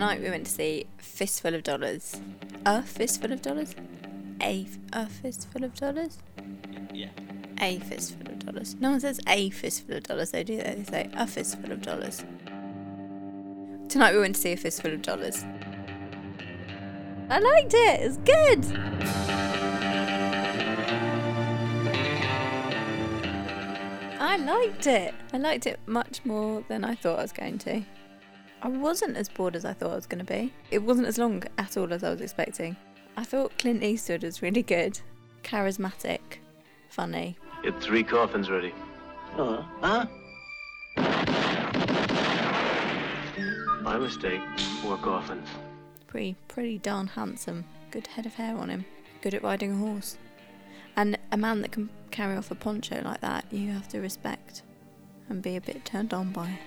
Tonight we went to see Fistful of Dollars. A Fistful of Dollars? A, a Fistful of Dollars? Yeah. A Fistful of Dollars. No one says a Fistful of Dollars, they do that. They say a Fistful of Dollars. Tonight we went to see A Fistful of Dollars. I liked it, it's good! I liked it. I liked it much more than I thought I was going to. I wasn't as bored as I thought I was going to be. It wasn't as long at all as I was expecting. I thought Clint Eastwood was really good, charismatic, funny. Get three coffins ready. Uh, huh? My mistake. Four coffins. Pretty, pretty darn handsome. Good head of hair on him. Good at riding a horse. And a man that can carry off a poncho like that, you have to respect and be a bit turned on by.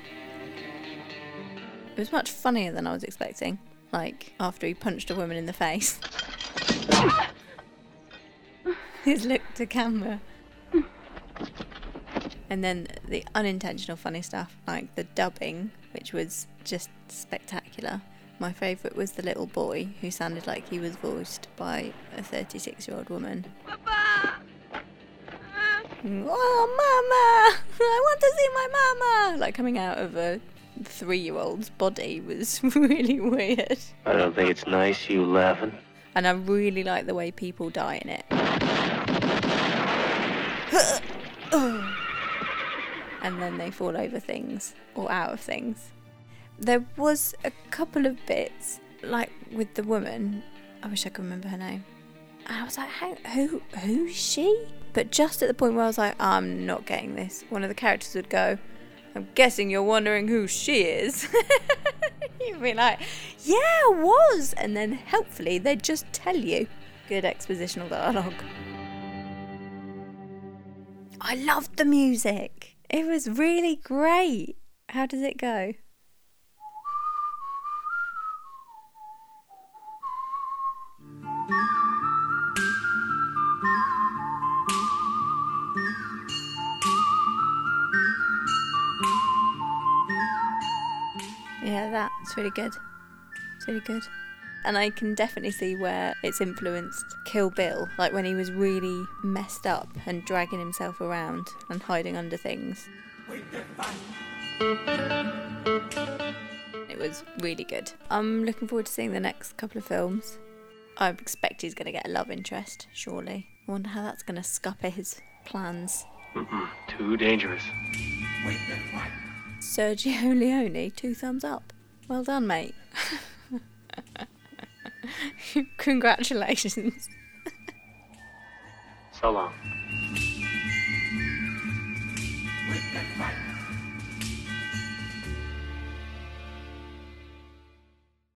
It was much funnier than I was expecting. Like, after he punched a woman in the face. His look to camera. And then the unintentional funny stuff, like the dubbing, which was just spectacular. My favourite was the little boy who sounded like he was voiced by a 36 year old woman. Papa! Oh, mama! I want to see my mama! Like coming out of a three year old's body was really weird. I don't think it's nice you laughing. And I really like the way people die in it. and then they fall over things or out of things. There was a couple of bits, like with the woman. I wish I could remember her name. And I was like, who, who's she? But just at the point where I was like, I'm not getting this, one of the characters would go, I'm guessing you're wondering who she is. You'd be like, yeah, was. And then helpfully they'd just tell you. Good expositional dialogue. I loved the music. It was really great. How does it go? Yeah, that's really good. It's really good. And I can definitely see where it's influenced Kill Bill, like when he was really messed up and dragging himself around and hiding under things. It was really good. I'm looking forward to seeing the next couple of films. I expect he's going to get a love interest, surely. I wonder how that's going to scupper his plans. Mm-mm. Too dangerous. Sergio Leone, two thumbs up. Well done, mate. Congratulations. so long.